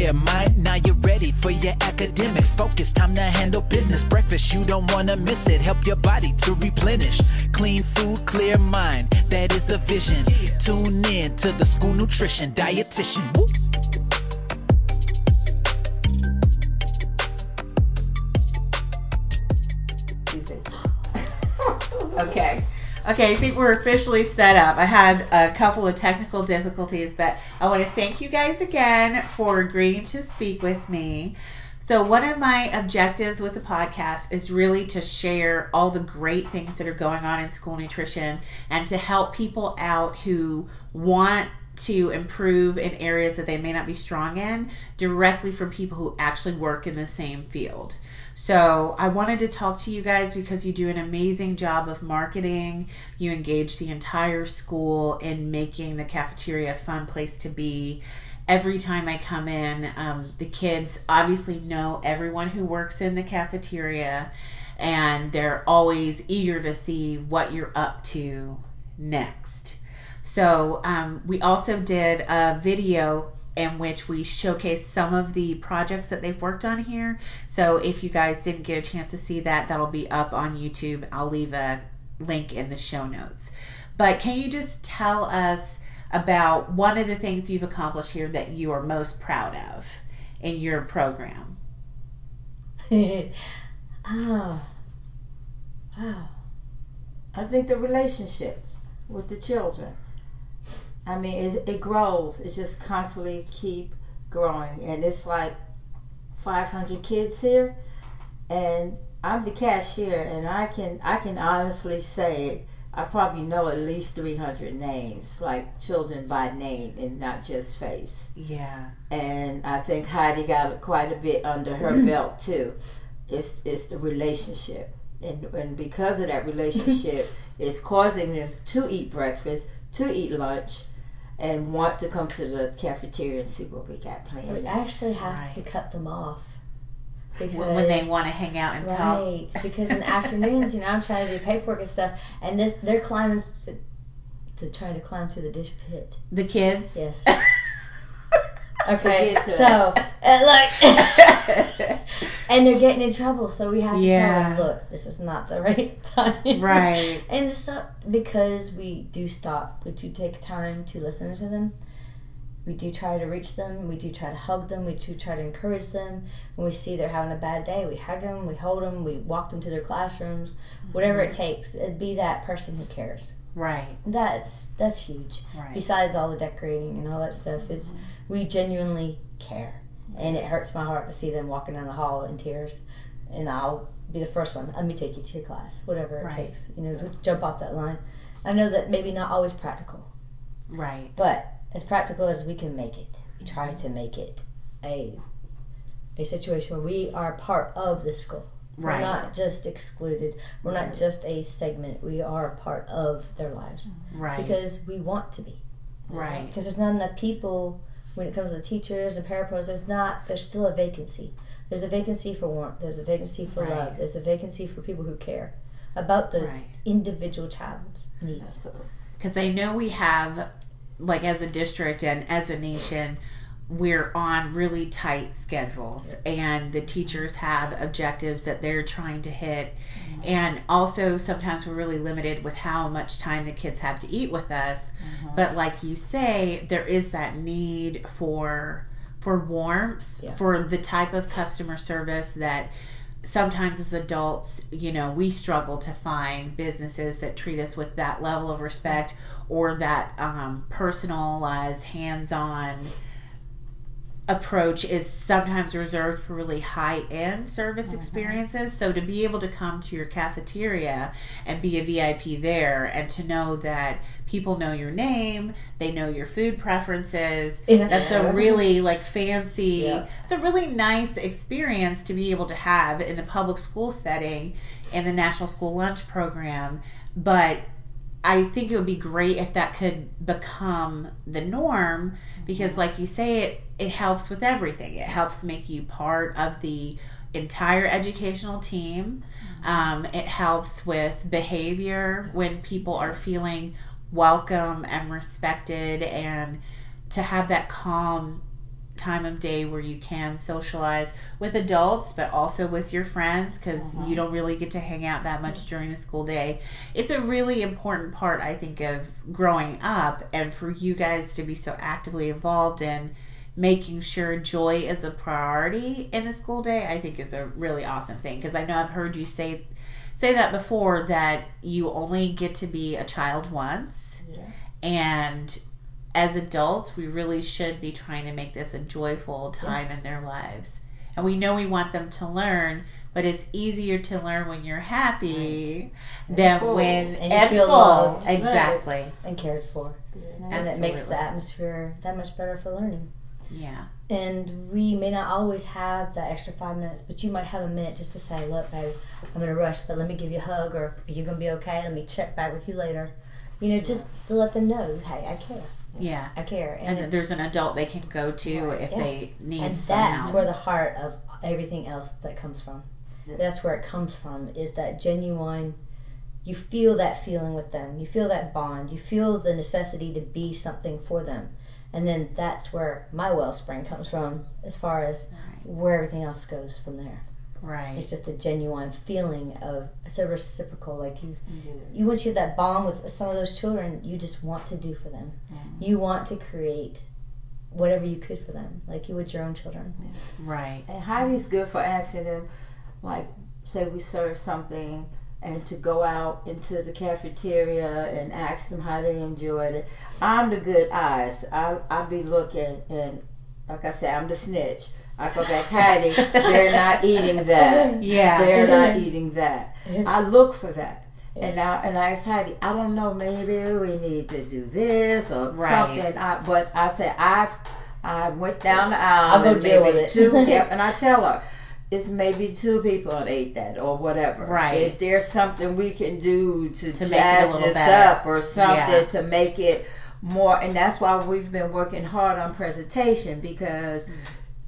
clear mind. Now you're ready for your academics. Focus, time to handle business. Breakfast, you don't wanna miss it. Help your body to replenish. Clean food, clear mind. That is the vision. Tune in to the school nutrition dietitian. Woo. Okay. I think we're officially set up. I had a couple of technical difficulties, but I want to thank you guys again for agreeing to speak with me. So, one of my objectives with the podcast is really to share all the great things that are going on in school nutrition and to help people out who want to improve in areas that they may not be strong in directly from people who actually work in the same field. So I wanted to talk to you guys because you do an amazing job of marketing. You engage the entire school in making the cafeteria a fun place to be. Every time I come in, um, the kids obviously know everyone who works in the cafeteria, and they're always eager to see what you're up to next. So um, we also did a video in which we showcase some of the projects that they've worked on here. So if you guys didn't get a chance to see that, that'll be up on YouTube. I'll leave a link in the show notes. But can you just tell us about one of the things you've accomplished here that you are most proud of in your program? oh, wow. I think the relationship with the children. I mean, it, it grows. It just constantly keep growing, and it's like 500 kids here, and I'm the cashier, and I can I can honestly say I probably know at least 300 names, like children by name and not just face. Yeah. And I think Heidi got quite a bit under her belt too. It's it's the relationship, and and because of that relationship, it's causing them to eat breakfast, to eat lunch, and want to come to the cafeteria and see what we got planned. We actually have to cut them off. Because, when they want to hang out and right, talk. Right, because in the afternoons, you know, I'm trying to do paperwork and stuff, and this they're climbing to, to trying to climb through the dish pit. The kids? Yes. okay, so and like, and they're getting in trouble, so we have to Yeah. tell them, look, this is not the right time. Right. And it's not because we do stop, we do take time to listen to them. We do try to reach them. We do try to hug them. We do try to encourage them. When we see they're having a bad day, we hug them, we hold them, we walk them to their classrooms, whatever it takes. It'd be that person who cares. Right. That's that's huge. Right. Besides all the decorating and all that stuff, it's we genuinely care, and it hurts my heart to see them walking down the hall in tears. And I'll be the first one. Let me take you to your class, whatever it Right. takes. You know, to jump off that line. I know that maybe not always practical, Right. but as practical as we can make it, we try to make it a a situation where we are part of the school. Right. We're not just excluded. We're not just a segment. We are a part of their lives Right. because we want to be. right. Because there's not enough people when it comes to the teachers and parapros. There's not. There's still a vacancy. There's a vacancy for warmth. There's a vacancy for Right. love. There's a vacancy for people who care about those Right. individual child's needs. Because I know we have, like, as a district and as a nation, we're on really tight schedules, and the teachers have objectives that they're trying to hit. And also, sometimes we're really limited with how much time the kids have to eat with us. But, like you say, there is that need for for warmth, Yeah. for the type of customer service that sometimes as adults, you know, we struggle to find businesses that treat us with that level of respect or that um, personalized, hands-on approach is sometimes reserved for really high-end service mm-hmm. experiences. So to be able to come to your cafeteria and be a VIP there, and to know that people know your name, they know your food preferences, Yeah. that's a really like fancy Yeah. it's a really nice experience to be able to have in the public school setting in the national school lunch program but i think it would be great if that could become the norm because like you say it it helps with everything. It helps make you part of the entire educational team. Um, it helps with behavior when people are feeling welcome and respected and to have that calm time of day where you can socialize with adults but also with your friends because Mhm. you don't really get to hang out that much during the school day it's a really important part i think of growing up and for you guys to be so actively involved in making sure joy is a priority in the school day i think is a really awesome thing because i know i've heard you say say that before that you only get to be a child once Yeah. and as adults we really should be trying to make this a joyful time in their lives and we know we want them to learn but it's easier to learn when you're happy than full. when And you and feel full. loved. exactly and cared for. Good. And it makes the atmosphere that much better for learning. yeah And we may not always have that extra five minutes, but you might have a minute just to say, look, babe, I'm in a rush, but let me give you a hug, or are you going to be okay? Let me check back with you later. You know, just to let them know, hey, I care. yeah I care. and And, that there's an adult they can go to Right. if Yeah. they need and that's help. where the heart of everything else that comes from. Yeah. That's where it comes from, is that genuine, you feel that feeling with them. You feel that bond. You feel the necessity to be something for them. And then that's where my wellspring comes from as far as Right. where everything else goes from there. Right It's just a genuine feeling of it's a reciprocal. Like you, Yeah. you once you have that bond with some of those children, you just want to do for them. Mhm. You want to create whatever you could for them, like you would your own children. right And Heidi's good for asking them, like, say we serve something, and to go out into the cafeteria and ask them how they enjoyed it. I'm the good eyes. I I be looking, and like I said, I'm the snitch. I go back, Heidi, they're not eating that. yeah They're not eating that. I look for that. And I and I asked Heidi, I don't know, maybe we need to do this or Right. something. I, but I said I've I went down the aisle and maybe two. yep, and I tell her it's maybe two people that ate that or whatever. Right. Is there something we can do to, To make it a jazz this better. up or something Yeah. to make it more? And that's why we've been working hard on presentation because.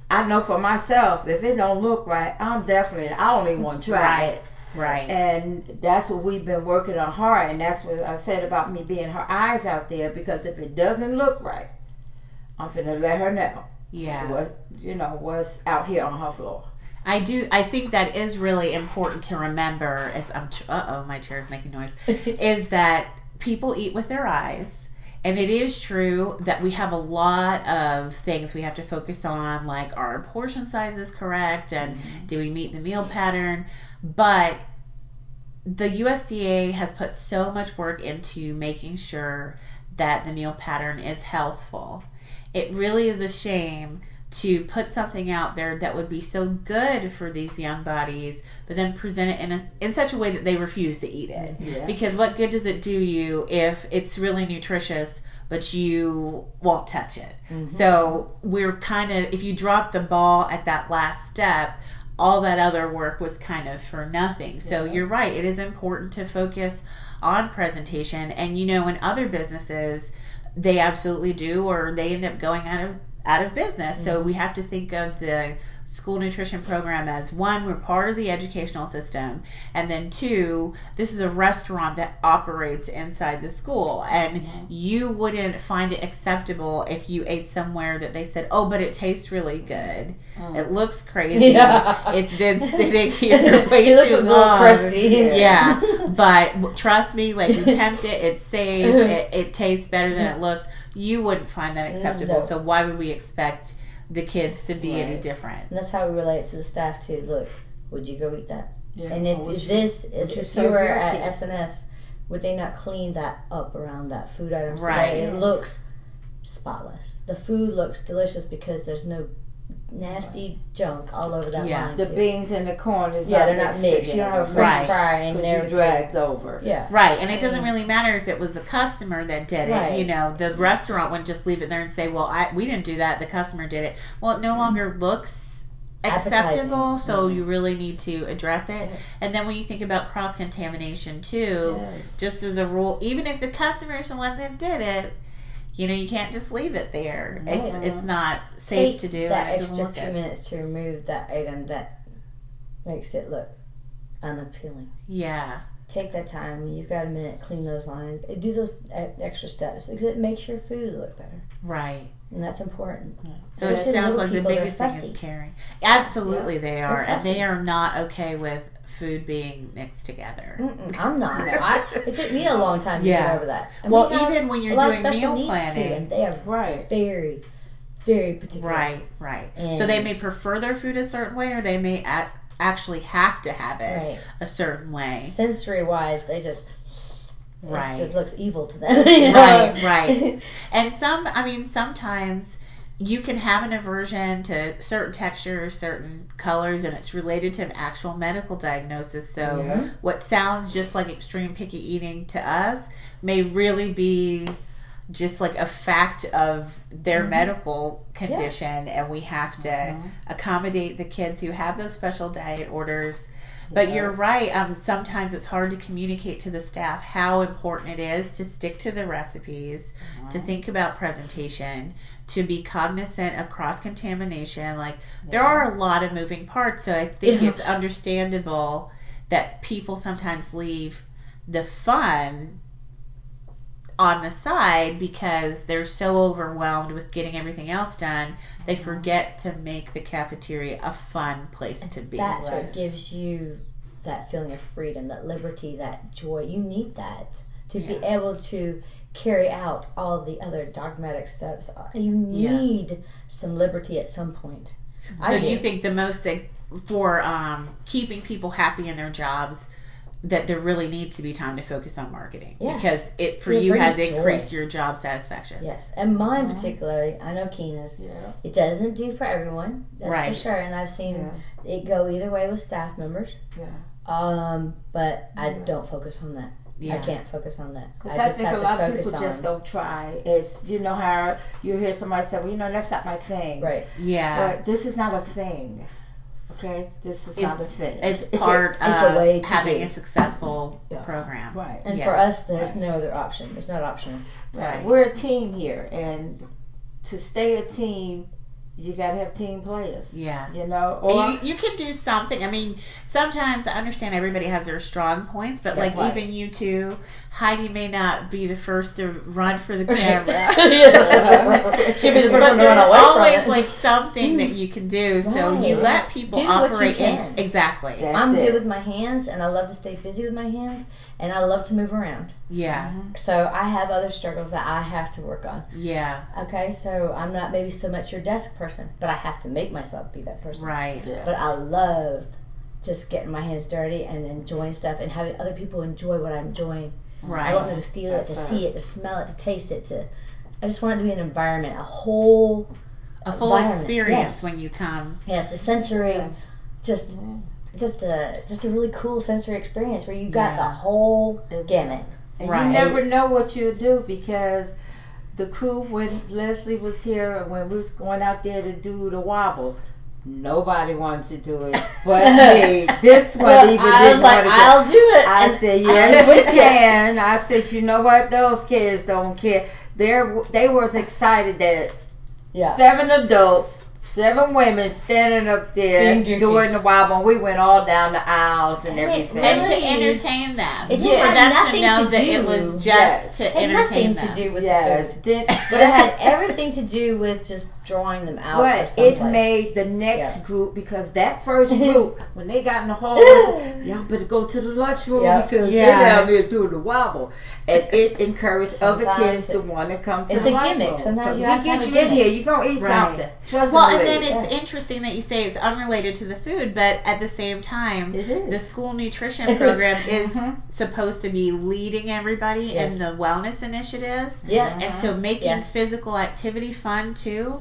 I know for myself, if it don't look right, I'm definitely I don't even want to try Right. it. right And that's what we've been working on hard. And that's what I said about me being her eyes out there because if it doesn't look right, I'm finna let her know yeah what you know what's out here on her floor. I do. I think that is really important to remember. As I'm, uh oh, my chair is making noise. is that people eat with their eyes, and it is true that we have a lot of things we have to focus on, like are our portion sizes correct, and mm-hmm. do we meet the meal pattern? But the USDA has put so much work into making sure that the meal pattern is healthful. It really is a shame to put something out there that would be so good for these young bodies, but then present it in a, in such a way that they refuse to eat it. Yeah. Because what good does it do you if it's really nutritious, but you won't touch it? Mm-hmm. So we're kind of if you drop the ball at that last step, all that other work was kind of for nothing. So Yeah. you're right, it is important to focus on presentation and you know in other businesses they absolutely do or they end up going out of out of business. So mm-hmm. we have to think of the school nutrition program as one, we're part of the educational system, and then two, this is a restaurant that operates inside the school. And mm-hmm. you wouldn't find it acceptable if you ate somewhere that they said, oh, but it tastes really good. Mm. It looks crazy. Yeah. It's been sitting here way It looks too a little long. crusty. Yeah, but trust me, like you tempt it, it's safe, it, it tastes better than it looks. You wouldn't find that acceptable. No. So why would we expect the kids to be any different? And that's how we relate to the staff too. Look, would you go eat that? Yeah. And if Or would you- this is if you were at kid? SNS, would they not clean that up around that food item so Right. that it looks spotless? The food looks delicious because there's no nasty junk all over that Yeah. line. the too. beans in the corn is Yeah, not they're not mixed. You don't have a French French fry in because there you with dragged over. Yeah. Right, and it doesn't really matter if it was the customer that did it. Right. You know, the restaurant wouldn't just leave it there and say, "Well, I we didn't do that. The customer did it." Well, it no longer looks acceptable, Appetizing. so Mhm. you really need to address it. Yeah. And then when you think about cross contamination too, Yes. just as a rule, even if the customer is the one that did it, you know, you can't just leave it there. It's it's not safe Take to do, that and it doesn't extra look few good. minutes to remove that item that makes it look unappealing. Yeah, take that time when you've got a minute, clean those lines, eh, do those e- extra steps because it makes your food look better, Right. and that's important. So it Especially the sounds like the people, biggest thing is caring. Absolutely, they are, and they are not okay with food being mixed together. Mm-mm, I'm not. I, it took me a long time to Yeah. get over that. And Well, we even when you're doing special meal needs too, planning, and they are Right. very, very particular. right, right. And so they may prefer their food a certain way, or they may ac- actually have to have it Right. a certain way. Sensory wise, they just Right. it just looks evil to them. you know? Right, right. And some, I mean, sometimes you can have an aversion to certain textures, certain colors, and it's related to an actual medical diagnosis. So, Yeah. what sounds just like extreme picky eating to us may really be just like a fact of their medical condition, and we have to accommodate the kids who have those special diet orders. But Yeah. you're right. Um, sometimes it's hard to communicate to the staff how important it is to stick to the recipes, to think about presentation, to be cognizant of cross contamination. Like there are a lot of moving parts, so I think Yeah. it's understandable that people sometimes leave the fun on the side because they're so overwhelmed with getting everything else done, they forget to make the cafeteria a fun place to be. That's Right. what gives you that feeling of freedom, that liberty, that joy. You need that to be able to carry out all the other dogmatic steps. You Yeah. need some liberty at some point. So I do you think the most thing for um, keeping people happy in their jobs that there really needs to be time to focus on marketing Yes. because it for It you has joy. increased your job satisfaction. Yes, and mine Mhm. particularly, I know Keena's. Yeah. It doesn't do for everyone, that's Right. for sure. And I've seen Yeah. it go either way with staff members. Yeah. Um, but I don't focus on that. Yeah. I can't focus on that. Because I I, just think have a to lot of focus people on just don't try. It's you know how you hear somebody say, "Well, you know, that's not my thing." right. Yeah. But this is not a thing. Okay, this is not a fit. It's part It's a of way to having do. a successful Yeah. program. right. And Yeah. for us, there's no other option. It's not optional. Right. We're a team here, and to stay a team, you got to have team players. Yeah. You know, or you, you can do something. I mean, sometimes I understand everybody has their strong points, but like right. even you two, Heidi may not be the first to run for the camera. She'll be the but person to there's run away always from it. like something that you can do, so Right. you let people Do what you operate in exactly. That's I'm it. good with my hands, and I love to stay busy with my hands, and I love to move around. Yeah, Mm-hmm. So I have other struggles that I have to work on. yeah, Okay, so I'm not maybe so much your desk person, but I have to make myself be that person. right. Yeah. But I love just getting my hands dirty and enjoying stuff and having other people enjoy what I'm enjoying. Right. I want them to feel it, to That's see it, to smell it, to taste it. To I just want it to be an environment, a whole A full experience yes. when you come. yes, a sensory, Yeah. just Yeah. just a just a really cool sensory experience where you got Yeah. the whole gamut. And Right. you never know what you'll do because the crew when Leslie was here when we was going out there to do the wobble, nobody wanted to do it but me. This one Well, even I didn't was like, I'll do it. I said, yes, was you with you. can. I said, you know what? Those kids don't care. They're, they was excited that Yeah. seven adults, seven women standing up there doing the wobble. And we went all down the aisles and And it everything. And to entertain them. It For had nothing to know to that do- it was just Yes. to It had entertain nothing them. to do with yes, the food. But it had everything to do with just drawing them out. for But it made the next Yeah. group because that first group, when they got in the hall, they said, y'all better go to the lunchroom Yeah. because Yeah. they're down there doing the wobble. And it encouraged other kids to want to come to lunch. it's the a lunchroom. gimmick. Sometimes 'Cause you we have to get have a you in here, you're going to eat Right. something. Trust Well, me, and then lady. it's interesting that you say it's unrelated to the food, but at the same time, the school nutrition program is Mhm. supposed to be leading everybody Yes. in the wellness initiatives. Yeah. And so making Yes. physical activity fun too,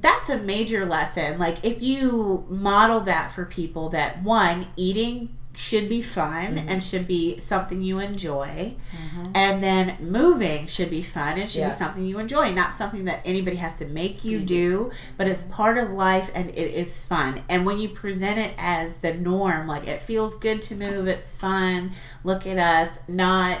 that's a major lesson. Like if you model that for people that one, eating should be fun Mm-hmm. and should be something you enjoy. And then moving should be fun and should Yeah. be something you enjoy, not something that anybody has to make you do, but it's part of life and it is fun. And when you present it as the norm, like it feels good to move, it's fun, look at us, not,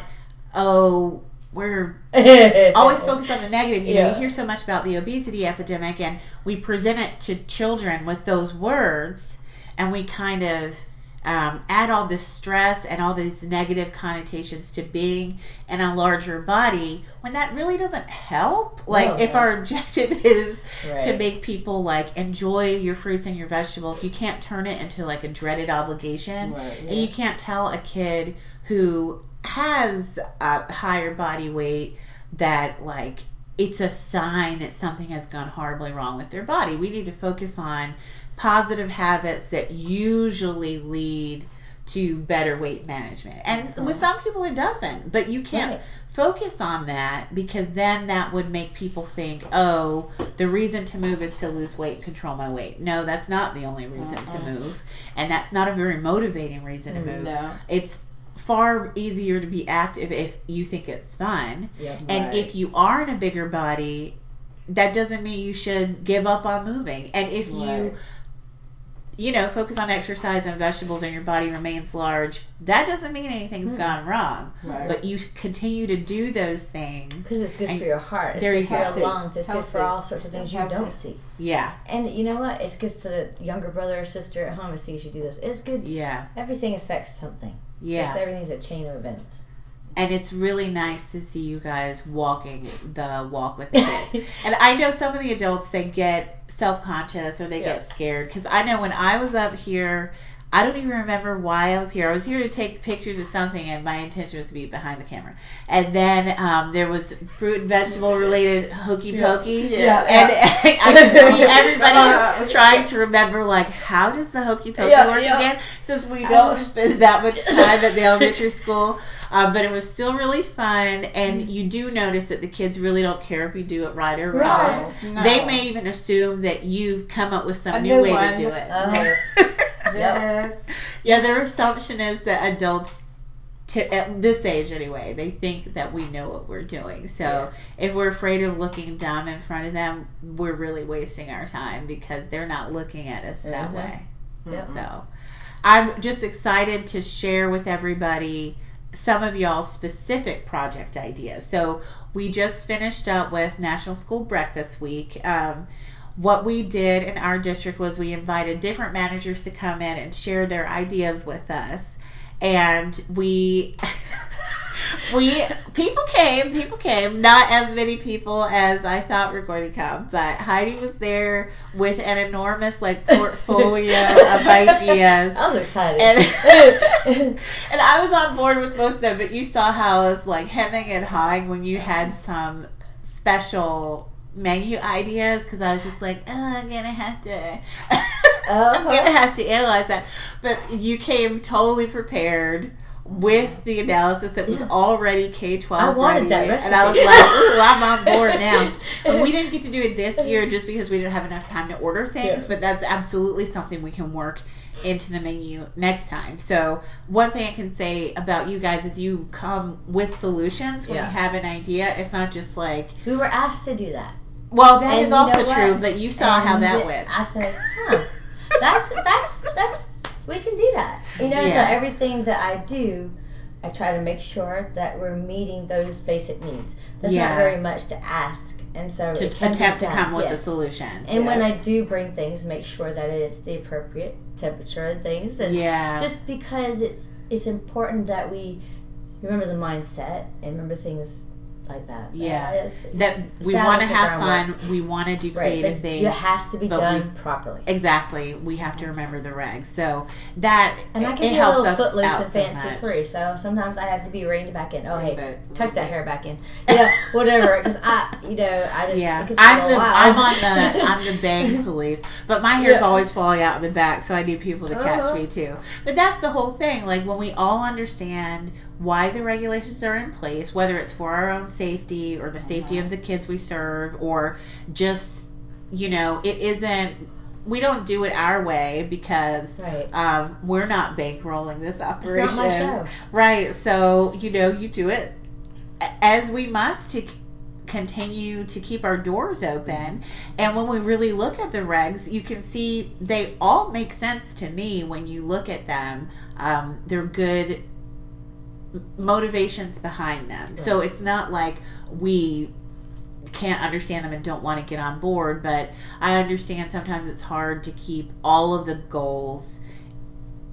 oh, we're always focused on the negative. You know, Yeah. you hear so much about the obesity epidemic, and we present it to children with those words, and we kind of um, add all this stress and all these negative connotations to being in a larger body when that really doesn't help. Like, No, if no. our objective is to make people like enjoy your fruits and your vegetables, you can't turn it into like a dreaded obligation. Right, And you can't tell a kid who has a higher body weight that like it's a sign that something has gone horribly wrong with their body. We need to focus on positive habits that usually lead to better weight management. And mm-hmm. with some people it doesn't, but you can't Right. focus on that because then that would make people think, "Oh, the reason to move is to lose weight control my weight." No, that's not the only reason to move, and that's not a very motivating reason to move. No. It's far easier to be active if you think it's fun. And Right. if you are in a bigger body, that doesn't mean you should give up on moving. And if Right. you know, focus on exercise and vegetables and your body remains large, that doesn't mean anything's hmm. gone wrong. Right. But you continue to do those things. Because it's good for your heart. It's good for go. your lungs. It's good for all sorts of things you don't see. Yeah, And you know what? It's good for the younger brother or sister at home who sees you do this. It's good. yeah, Everything affects something. yeah. It's, everything's a chain of events. And it's really nice to see you guys walking the walk with the kids. and I know some of the adults they get self conscious or they Yeah. get scared because I know when I was up here. I don't even remember why I was here. I was here to take pictures of something, and my intention was to be behind the camera. And then um, there was fruit and vegetable related hokey pokey, Yeah. and I could see everybody Uh, trying to remember like how does the hokey pokey Yeah, work yeah. again? Since we don't spend that much time at the elementary school, uh, but it was still really fun. And you do notice that the kids really don't care if you do it right or wrong. No. No. They may even assume that you've come up with some A new, new way one. to do it. Uh-huh. Yes. yeah, their assumption is that adults. To, at this age, anyway, they think that we know what we're doing. So Yeah. if we're afraid of looking dumb in front of them, we're really wasting our time because they're not looking at us that Mhm. way. Yep. So I'm just excited to share with everybody some of y'all's specific project ideas. So we just finished up with National School Breakfast Week. Um, what we did in our district was we invited different managers to come in and share their ideas with us. And we we people came, people came, not as many people as I thought were going to come, but Heidi was there with an enormous like portfolio of ideas. I was excited. And, and I was on board with most of them, but you saw how I was like hemming and hawing when you had some special menu ideas because I was just like, oh, I'm gonna have to, I'm gonna Uh-huh. have to analyze that. But you came totally prepared with the analysis that was already K twelve ready, and I was like, ooh, I'm on board now. And we didn't get to do it this year just because we didn't have enough time to order things, Yeah. but that's absolutely something we can work into the menu next time. So one thing I can say about you guys is you come with solutions when Yeah. you have an idea. It's not just like, we were asked to do that. Well, that And is also what? true, but you saw how And that went. I said, huh, that's that's that's we can do that. You know, so everything that I do, I try to make sure that we're meeting those basic needs. There's Yeah. not very much to ask, and so To attempt to come with a solution. And when I do bring things, make sure that it's the appropriate temperature and things, and yeah. just because it's it's important that we remember the mindset and remember things like that. Yeah. That we want to have fun. We want to do creative but things. it has to be done properly. Exactly. We have to remember the regs. So that And I can it be a little us footloose and fancy much. free, so sometimes I have to be reined back in. Oh, hey, But- tuck that hair back in. Yeah, whatever. Because I, you know, I just Yeah, it gets a I'm the. I'm on the I'm the bang police, but my hair's Yeah. always falling out in the back, so I need people to catch Uh-huh. me too. But that's the whole thing. Like when we all understand why the regulations are in place, whether it's for our own safety or the safety of the kids we serve, or just you know, it isn't. We don't do it our way because Right. um, we're not bankrolling this operation. not my show. Right. So, you know, you do it as we must to continue to keep our doors open. And when we really look at the regs, you can see they all make sense to me when you look at them. Um, they're good motivations behind them. So it's not like we can't understand them and don't want to get on board, but I understand sometimes it's hard to keep all of the goals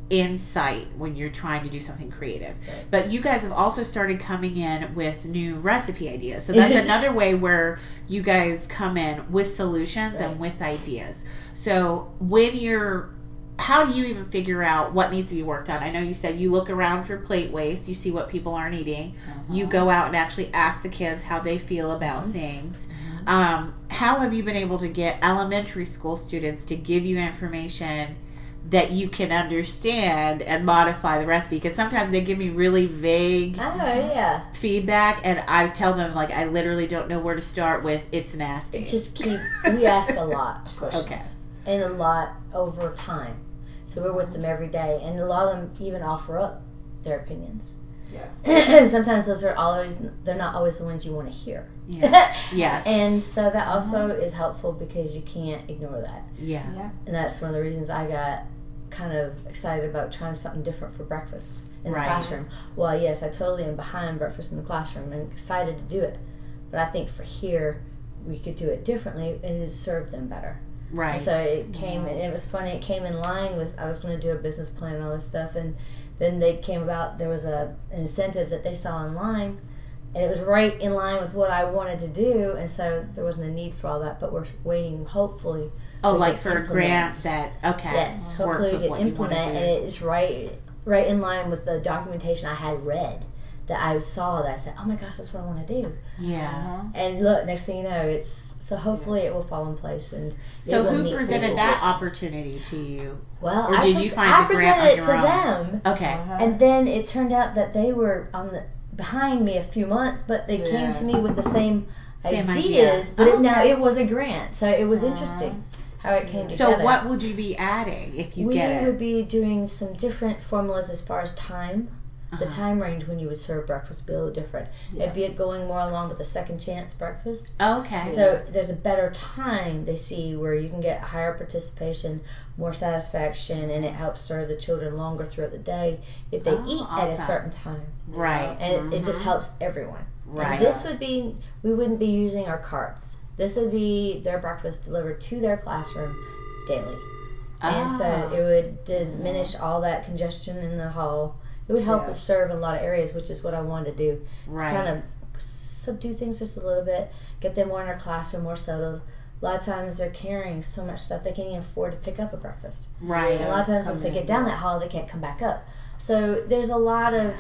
in sight when you're trying to do something creative. Right. But you guys have also started coming in with new recipe ideas. So that's another way where you guys come in with solutions Right. and with ideas. So when you're how do you even figure out what needs to be worked on? I know you said you look around for plate waste, you see what people aren't eating, you go out and actually ask the kids how they feel about things. Um, how have you been able to get elementary school students to give you information that you can understand and modify the recipe? Because sometimes they give me really vague Oh yeah. feedback, and I tell them like I literally don't know where to start with. It's nasty. Just keep. We ask a lot of questions. Okay. And a lot over time. So we're with them every day, and a lot of them even offer up their opinions. Yeah. Sometimes those are always they're not always the ones you want to hear. yeah. Yes. And so that also is helpful because you can't ignore that. yeah. Yeah. And that's one of the reasons I got kind of excited about trying something different for breakfast in Right. the classroom. Well, yes, I totally am behind breakfast in the classroom and excited to do it. But I think for here, we could do it differently and it'd serve them better. Right. And so it came, and it was funny. It came in line with I was going to do a business plan and all this stuff, and then they came about. There was a an incentive that they saw online, and it was right in line with what I wanted to do, and so there wasn't a need for all that. But we're waiting, hopefully. oh, like for a grant that okay Yes, hopefully we can what you want implement, and it's right right in line with the documentation I had read that I saw that I said, oh my gosh, that's what I want to do. Yeah. And look, next thing you know, it's so hopefully it will fall in place and So who presented people. that opportunity to you? Well, Or I did you find I the grant on presented it your to own? them, Okay. Uh-huh. and then it turned out that they were on the behind me a few months, but they came to me with the same, Same ideas. idea. But it, now Okay. it was a grant, so it was Uh-huh. interesting how it came So together. So, what would you be adding if you we get it? would be doing some different formulas as far as time. The Uh-huh. time range when you would serve breakfast would be a little different. Yeah. It'd be going more along with the second chance breakfast. Okay. So there's a better time they see where you can get higher participation, more satisfaction, and it helps serve the children longer throughout the day if they Oh, eat at a certain time. right. And it, it just Mhm. helps everyone. Right. And this would be, we wouldn't be using our carts. This would be their breakfast delivered to their classroom daily. And so Ah. it would diminish all that congestion in the hall. It would help Yeah. serve in a lot of areas, which is what I wanted to do right. kind of subdue things just a little bit, get them more in our classroom, more settled. A lot of times they're carrying so much stuff they can't even afford to pick up a breakfast. right. And a lot of times once they get down that hall, they can't come back up. So there's a lot of,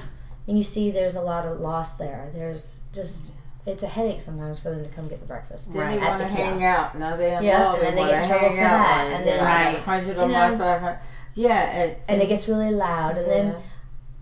and you see there's a lot of loss there. There's just, it's a headache sometimes for them to come get the breakfast. Then Right. they want to the hang out. Now they have Yeah, and then they get in trouble for that, and then- Right. hundred You on my side. Yeah, and, And it gets really loud, and then Yeah.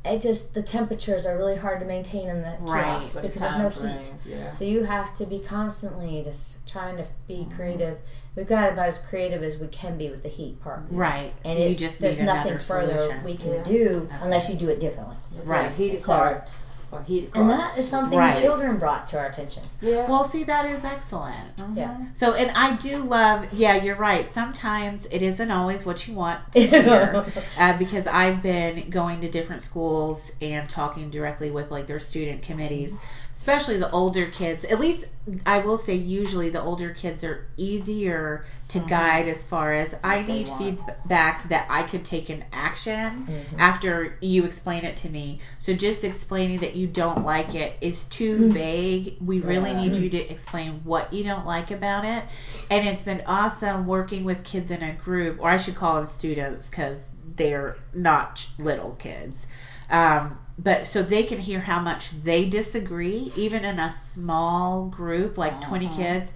It just, the temperatures are really hard to maintain in the Right. kiosks It's because there's no heat. Yeah. So you have to be constantly just trying to be mm-hmm. creative. We've got about as creative as we can be with the heat part. Right. And you it's, just there's nothing further solution. we can Yeah. do unless you do it differently. Right. Yeah, heated So- carts or heated And that is something Right. children brought to our attention. Yeah. Well, see, that is excellent. Mhm. Yeah. So, and I do love, yeah, you're right. Sometimes it isn't always what you want to hear. uh, because I've been going to different schools and talking directly with like their student committees, especially the older kids. At least I will say, usually the older kids are easier to mm-hmm. guide as far as I What they need want. feedback that I could take an action mm-hmm. after you explain it to me. So just explaining that you don't like it is too mm-hmm. vague. We really need you to explain what you don't like about it. And it's been awesome working with kids in a group, or I should call them students because they're not little kids. Um, but so they can hear how much they disagree, even in a small group, like 20 Uh-huh. kids,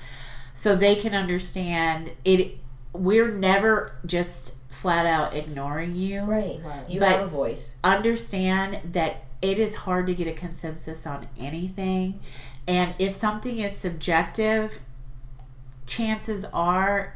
so they can understand it. We're never just flat out ignoring you Right. Right. You But- have a voice. understand that it is hard to get a consensus on anything. And if something is subjective, chances are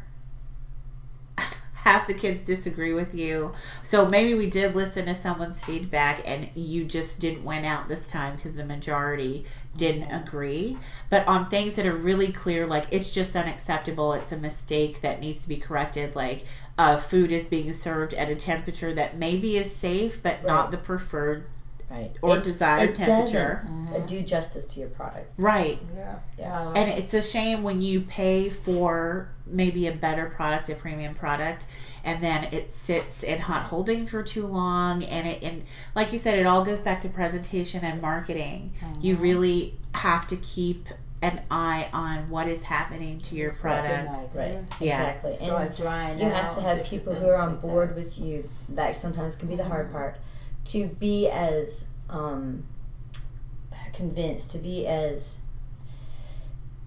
half the kids disagree with you. So maybe we did listen to someone's feedback and you just didn't win out this time because the majority didn't agree. But on things that are really clear, like it's just unacceptable, it's a mistake that needs to be corrected, like uh, food is being served at a temperature that maybe is safe but not the preferred Right. or It- desired it temperature. doesn't do justice to your product. Right. Yeah. Yeah. And it's a shame when you pay for maybe a better product, a premium product, and then it sits in hot holding for too long. And it, and like you said, it all goes back to presentation and marketing. You Mhm. really have to keep an eye on what is happening to your product. Like, Right. Yeah. Exactly. And Start drying you have to have people who are on board that. with you. That sometimes can be the hard part. To be as um, convinced, to be as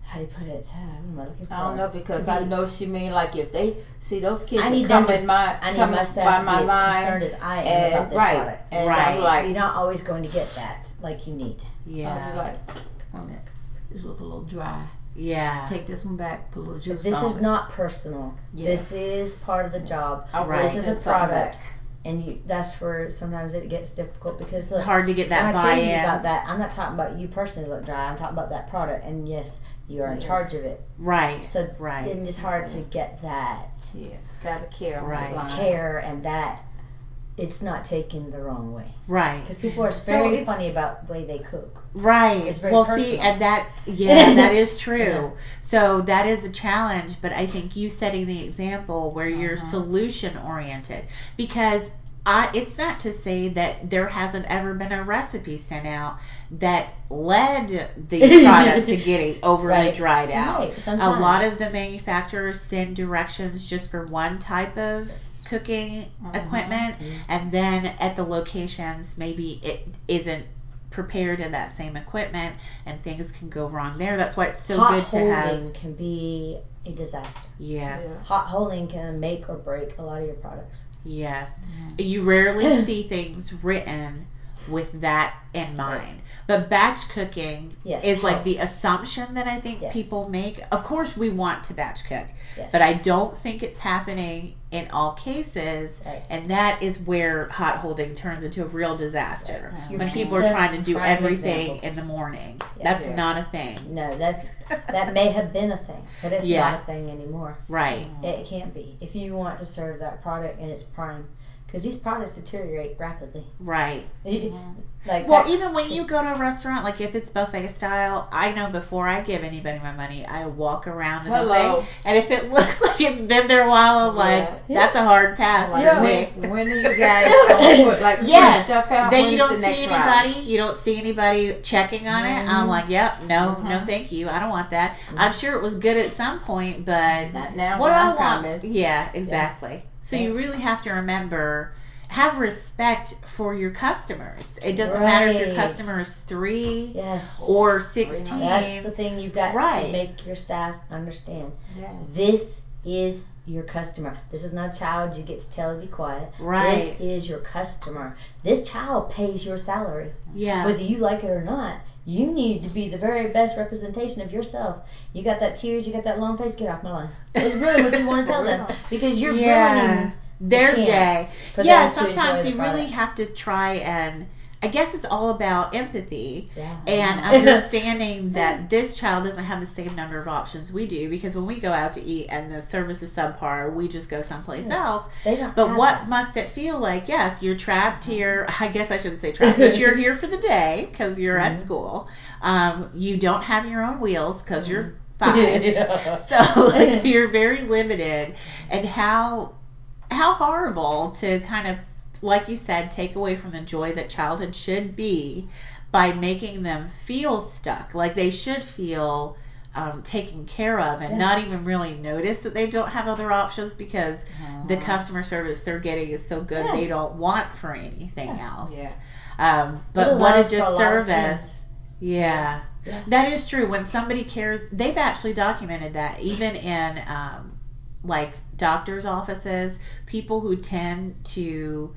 how do you put it? Uh, What am I? I don't know because To I be- know she mean like if they see those kids I that need come to- in my I need come my by staff to my be as line concerned as I am and about this right product. and Right. I'm like You're not always going to get that like you need. I'll Yeah. be like wait a this look a little dry Yeah. take this one back put a little juice This on is it. not personal. Yeah. This is part of the job. I'll This is a product, back. And you, that's where sometimes it gets difficult because It's hard to get when that I tell you buy-in. about that, I'm not talking about you personally look dry. I'm talking about that product, and yes, you are in Yes. charge of it. Right. So Right. then it's hard to get that yes gotta care Right. care and that it's not taken the wrong way Right. because people are So very it's- funny about the way they cook. Right. It's very well, see, and that, yeah, that is true. Yeah. So that is a challenge, but I think you setting the example where you're Uh-huh. solution oriented because I, it's not to say that there hasn't ever been a recipe sent out that led the product to getting overly Right. dried out. Right, A lot of the manufacturers send directions just for one type of Yes. cooking Mhm. equipment, Mhm. and then at the locations, maybe it isn't prepared in that same equipment, and things can go wrong there. That's why it's so Hot good to have holding can be a disaster. Yes, Yeah. Hot holding can make or break a lot of your products. yes. Mhm. You rarely see things written with that in mind. But batch cooking Yes, is like the assumption that I think Yes. people make. Of course, we want to batch cook, Yes. but I don't think it's happening in all cases. Right. And that is where hot holding turns into a real disaster. Right. When people are trying to do prime everything example. in the morning. Yeah. That's Yeah. not a thing. No, that's that may have been a thing, but it's Yeah. not a thing anymore. Right. It can't be if you want to serve that product in its prime, because these products deteriorate rapidly. Right. Like Well, even when you go to a restaurant, like if it's buffet style, I know before I give anybody my money, I walk around the Hello. buffet, and if it looks like it's been there a while, I'm like, Yeah. that's a hard pass Like, for when, when are you guys put like Yes. stuff out? Then When you don't the see anybody. You don't see anybody checking on it. I'm Mhm. like, yep, no, no, Mhm. thank you. I don't want that. I'm sure it was good at some point, but Not now. what do I I'm want? coming. Yeah, exactly. So you really have to remember have respect for your customers. It doesn't matter if your customer is three yes, or sixteen. that's the thing you've got Right. to make your staff understand. Yeah. This is your customer. This is not a child you get to tell to be quiet. Right. This is your customer. This child pays your salary. Yeah. Whether you like it or not, you need to be the very best representation of yourself. You got that tears, you got that long face, get off my line. It's really what you want to tell them because you're Yeah. ruining Their the day. chance for Yeah, them to sometimes enjoy the you really have to try and I guess it's all about empathy Yeah. and understanding that this child doesn't have the same number of options we do because when we go out to eat and the service is subpar, we just go someplace Yes. else. But what that. must it feel like? Yes, you're trapped here. I guess I shouldn't say trapped, but you're here for the day because you're at Mhm. school. Um, you don't have your own wheels because you're five. Yeah. So like you're very limited, and how how horrible to kind of like you said take away from the joy that childhood should be by making them feel stuck, like they should feel um, taken care of, and Yeah. not even really notice that they don't have other options because the Uh-huh. customer service they're getting is so good they don't want for anything Yeah. else. Yeah. Um, but what a allows for lot of disservice. sins. Yeah. Yeah. That is true. When somebody cares, they've actually documented that even in um, like doctors' offices, people who tend to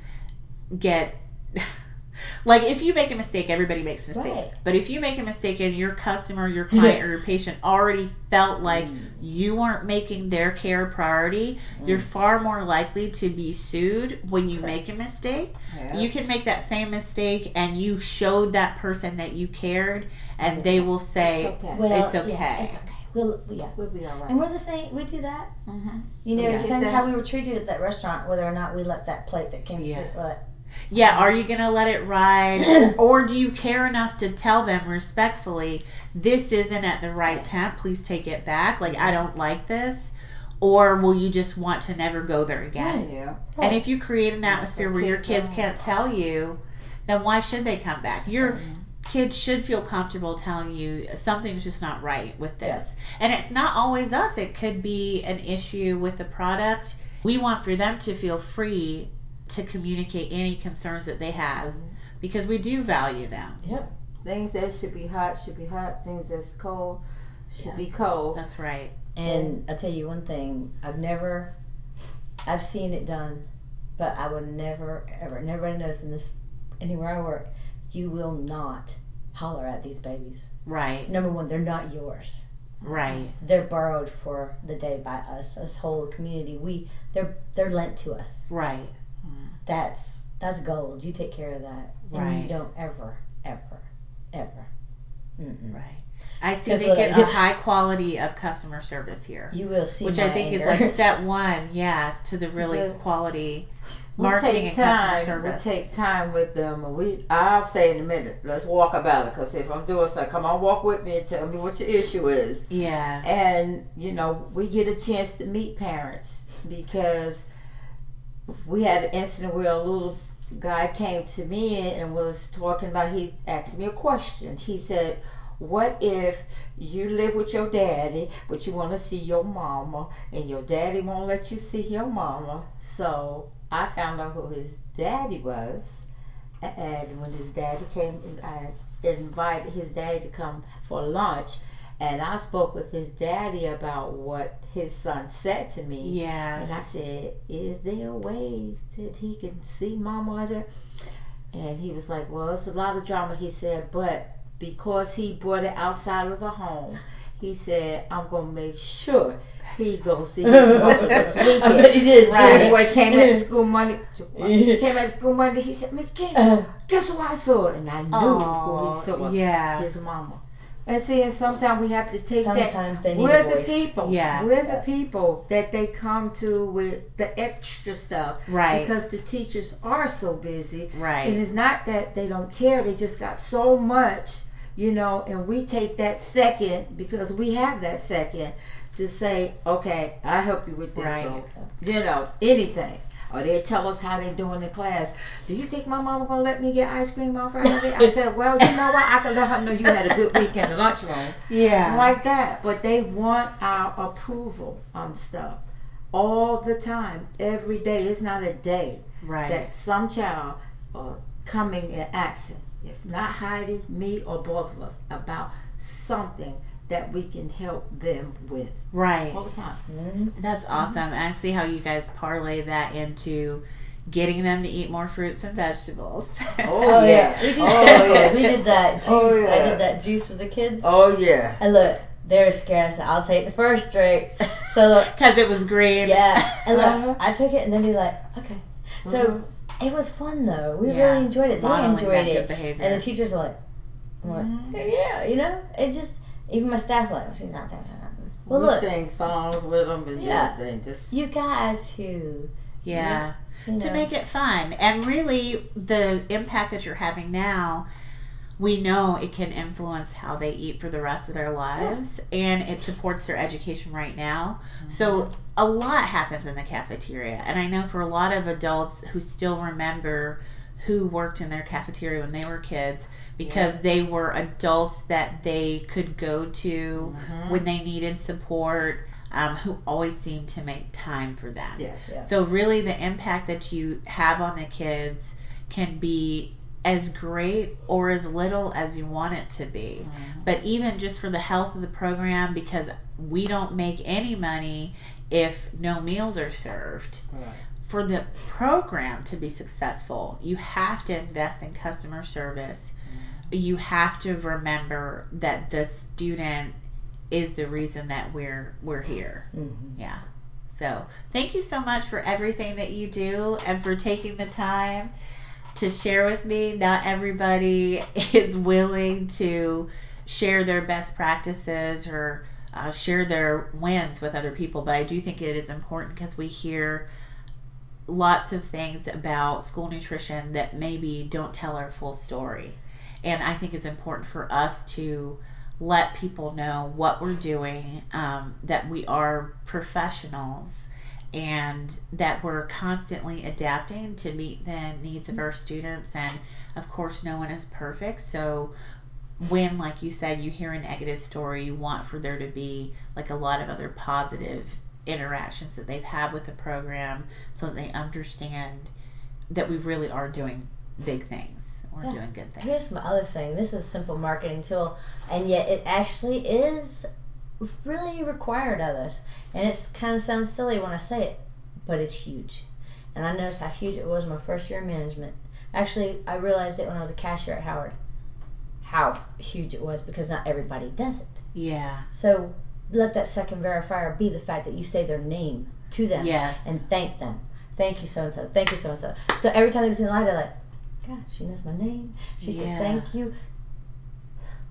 get like if you make a mistake, everybody makes mistakes. Right. But if you make a mistake and your customer, your client, or your patient already felt like Mm. you weren't making their care a priority, you're far more likely to be sued when you make a mistake Yeah. you can make that same mistake and you showed that person that you cared and they will say It's okay. Well, It's yeah, okay. it's okay. We'll, yeah. we'll be all right. And we're the same. We do that. Mhm. You know, Yeah. it depends how we were treated at that restaurant, whether or not we let that plate that came Yeah. through, well, that Yeah, are you going to let it ride? or, do you care enough to tell them respectfully, this isn't at the right temp, please take it back? Like, I don't like this. Or will you just want to never go there again? Yeah. And if you create an atmosphere where your kids kids can't tell you, then why should they come back? Your kids should feel comfortable telling you something's just not right with this. And it's not always us, it could be an issue with the product. We want for them to feel free to communicate any concerns that they have because we do value them. Yep. Things that should be hot should be hot. Things that's cold should Yeah. be cold. That's right. And I'll tell you one thing, I've never, I've seen it done, but I would never, ever, never notice in this, anywhere I work, you will not holler at these babies. Right. Number one, they're not yours. Right. They're borrowed for the day by us, this whole community. We, they're, they're lent to us. Right. That's, that's gold. You take care of that. And Right. you don't ever, ever, ever. Mm-mm. Right. I see they look, get uh, a you- high quality of customer service here. You will see Which I think is like step one, yeah, to the really So- quality We marketing take and customer time. We service. take time with them. And we, I'll say in a minute. Let's walk about it. Cause if I'm doing something, come on, walk with me and tell me what your issue is. yeah. And you know, we get a chance to meet parents because we had an incident where a little guy came to me and was talking about. He asked me a question. He said. What if you live with your daddy, but you want to see your mama, and your daddy won't let you see your mama? So I found out who his daddy was, and when his daddy came, I uh, invited his daddy to come for lunch, and I spoke with his daddy about what his son said to me. Yeah. And I said, Is there ways that he can see my mother? And he was like, Well, it's a lot of drama. He said, But because he brought it outside of the home, he said, I'm going to make sure he go see his mother this weekend. He did, Right. too. Boy came at school Monday. Came at school Monday. He said, Miss King, Uh, guess who I saw? And I knew who Oh, he saw. yeah. His mama. And see, and sometimes we have to take that. Sometimes they need We're a the voice. people. Yeah. We're Yeah. the people that they come to with the extra stuff. Right. Because the teachers are so busy. Right. And it's not that they don't care, they just got so much, you know, and we take that second because we have that second to say, okay, I'll help you with this. Right. So, you know, anything. Or they tell us how they doing in class. Do you think my mama gonna let me get ice cream on Friday? I said, well, you know what? I can let her know you had a good week in the lunchroom Yeah. like that. But they want our approval on stuff all the time, every day. It's not a day right. that some child uh, coming and asking, if not Heidi, me, or both of us, about something that we can help them with right. all the time. mm, That's awesome. And I see how you guys parlay that into getting them to eat more fruits and vegetables. Oh, yeah. We do Oh, yeah. We did that juice. Oh, I did that juice with the kids. Oh yeah. And look, they're scared. I said, I'll take the first drink. So Because it was green. yeah. And look, Uh-huh. I took it, and then they're like, okay. So it was fun though. We Yeah. really enjoyed it. They Modeling enjoyed it. good behavior. And the teachers are like, I'm like, Mhm. yeah, you know, it just even my staff like, she's not there. Well, we look, sing songs with them and Yeah. yeah, and just you guys who, Yeah. you know, to make it fun. And really, the impact that you're having now, we know it can influence how they eat for the rest of their lives, and it supports their education right now. Mm-hmm. So, a lot happens in the cafeteria. And I know for a lot of adults who still remember who worked in their cafeteria when they were kids because they were adults that they could go to Mhm. when they needed support. Um, who always seemed to make time for them. Yes. Yeah. So really the impact that you have on the kids can be as great or as little as you want it to be. But even just for the health of the program because we don't make any money if no meals are served. Right. For the program to be successful, you have to invest in customer service. You have to remember that the student is the reason that we're we're here. Mhm. Yeah. So thank you so much for everything that you do and for taking the time to share with me. Not everybody is willing to share their best practices or uh, share their wins with other people, but I do think it is important because we hear lots of things about school nutrition that maybe don't tell our full story. And I think it's important for us to let people know what we're doing, um, that we are professionals, and that we're constantly adapting to meet the needs of our students. And of course, no one is perfect. So when, like you said, you hear a negative story, you want for there to be like a lot of other positive interactions that they've had with the program so that they understand that we really are doing big things. We're Yeah. doing good things. Here's my other thing. This is a simple marketing tool, and yet it actually is really required of us. And it kind of sounds silly when I say it, but it's huge. And I noticed how huge it was my first year in management. Actually, I realized it when I was a cashier at Howard. How huge it was because not everybody does it. Yeah. So let that second verifier be the fact that you say their name to them Yes. and thank them. Thank you, so and so. Thank you, so and so. So every time they through the line, they're like, God, she knows my name. She Yeah. said thank you.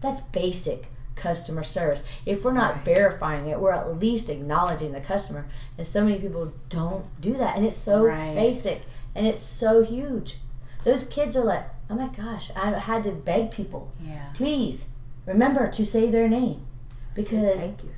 That's basic customer service. If we're not Right. verifying it, we're at least acknowledging the customer. And so many people don't do that. And it's so Right. basic and it's so huge. Those kids are like, oh my gosh, I had to beg people, yeah. please remember to say their name because Thank you.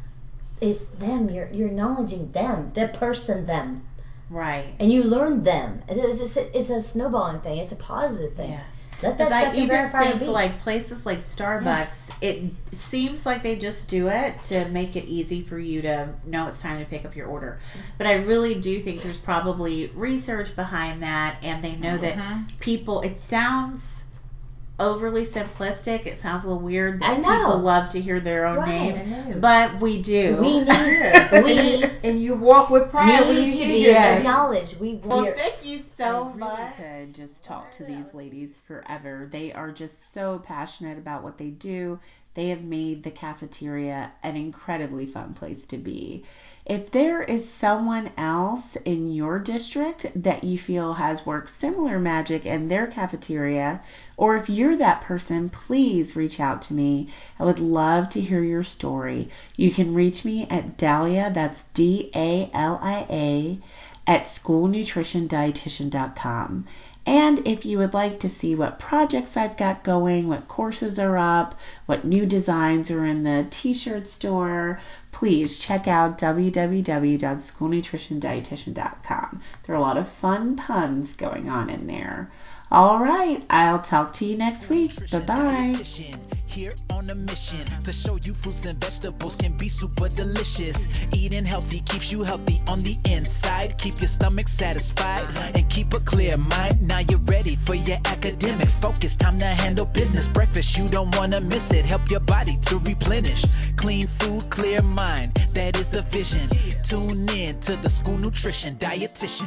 It's them. You're you're acknowledging them, the person, them, Right. and you learn them. It's, it's, it's a snowballing thing. It's a positive thing. Yeah. Let that Because I even think like places like Starbucks, it seems like they just do it to make it easy for you to know it's time to pick up your order. But I really do think there's probably research behind that, and they know that Mhm. people. It sounds overly simplistic. It sounds a little weird I know. people love to hear their own Right. name, but we do. we need Yeah. we and you walk with pride when you need to be acknowledged. We Well, we're thank you so I really much. could just talk to these ladies forever. They are just so passionate about what they do. They have made the cafeteria an incredibly fun place to be. If there is someone else in your district that you feel has worked similar magic in their cafeteria, or if you're that person, please reach out to me. I would love to hear your story. You can reach me at Dalia, that's D A L I A, at schoolnutritiondietitian.com. And if you would like to see what projects I've got going, what courses are up, what new designs are in the t shirt store, please check out www.schoolnutritiondietitian.com. There are a lot of fun puns going on in there. All right, I'll talk to you next week. Bye bye Here on a mission to show you fruits and vegetables can be super delicious. Eating healthy keeps you healthy on the inside. Keep your stomach satisfied and keep a clear mind. Now you're ready for your academics. Focus, time to handle business. Breakfast, you don't want to miss it. Help your body to replenish. Clean food, clear mind. That is the vision. Tune in to the school nutrition dietitian.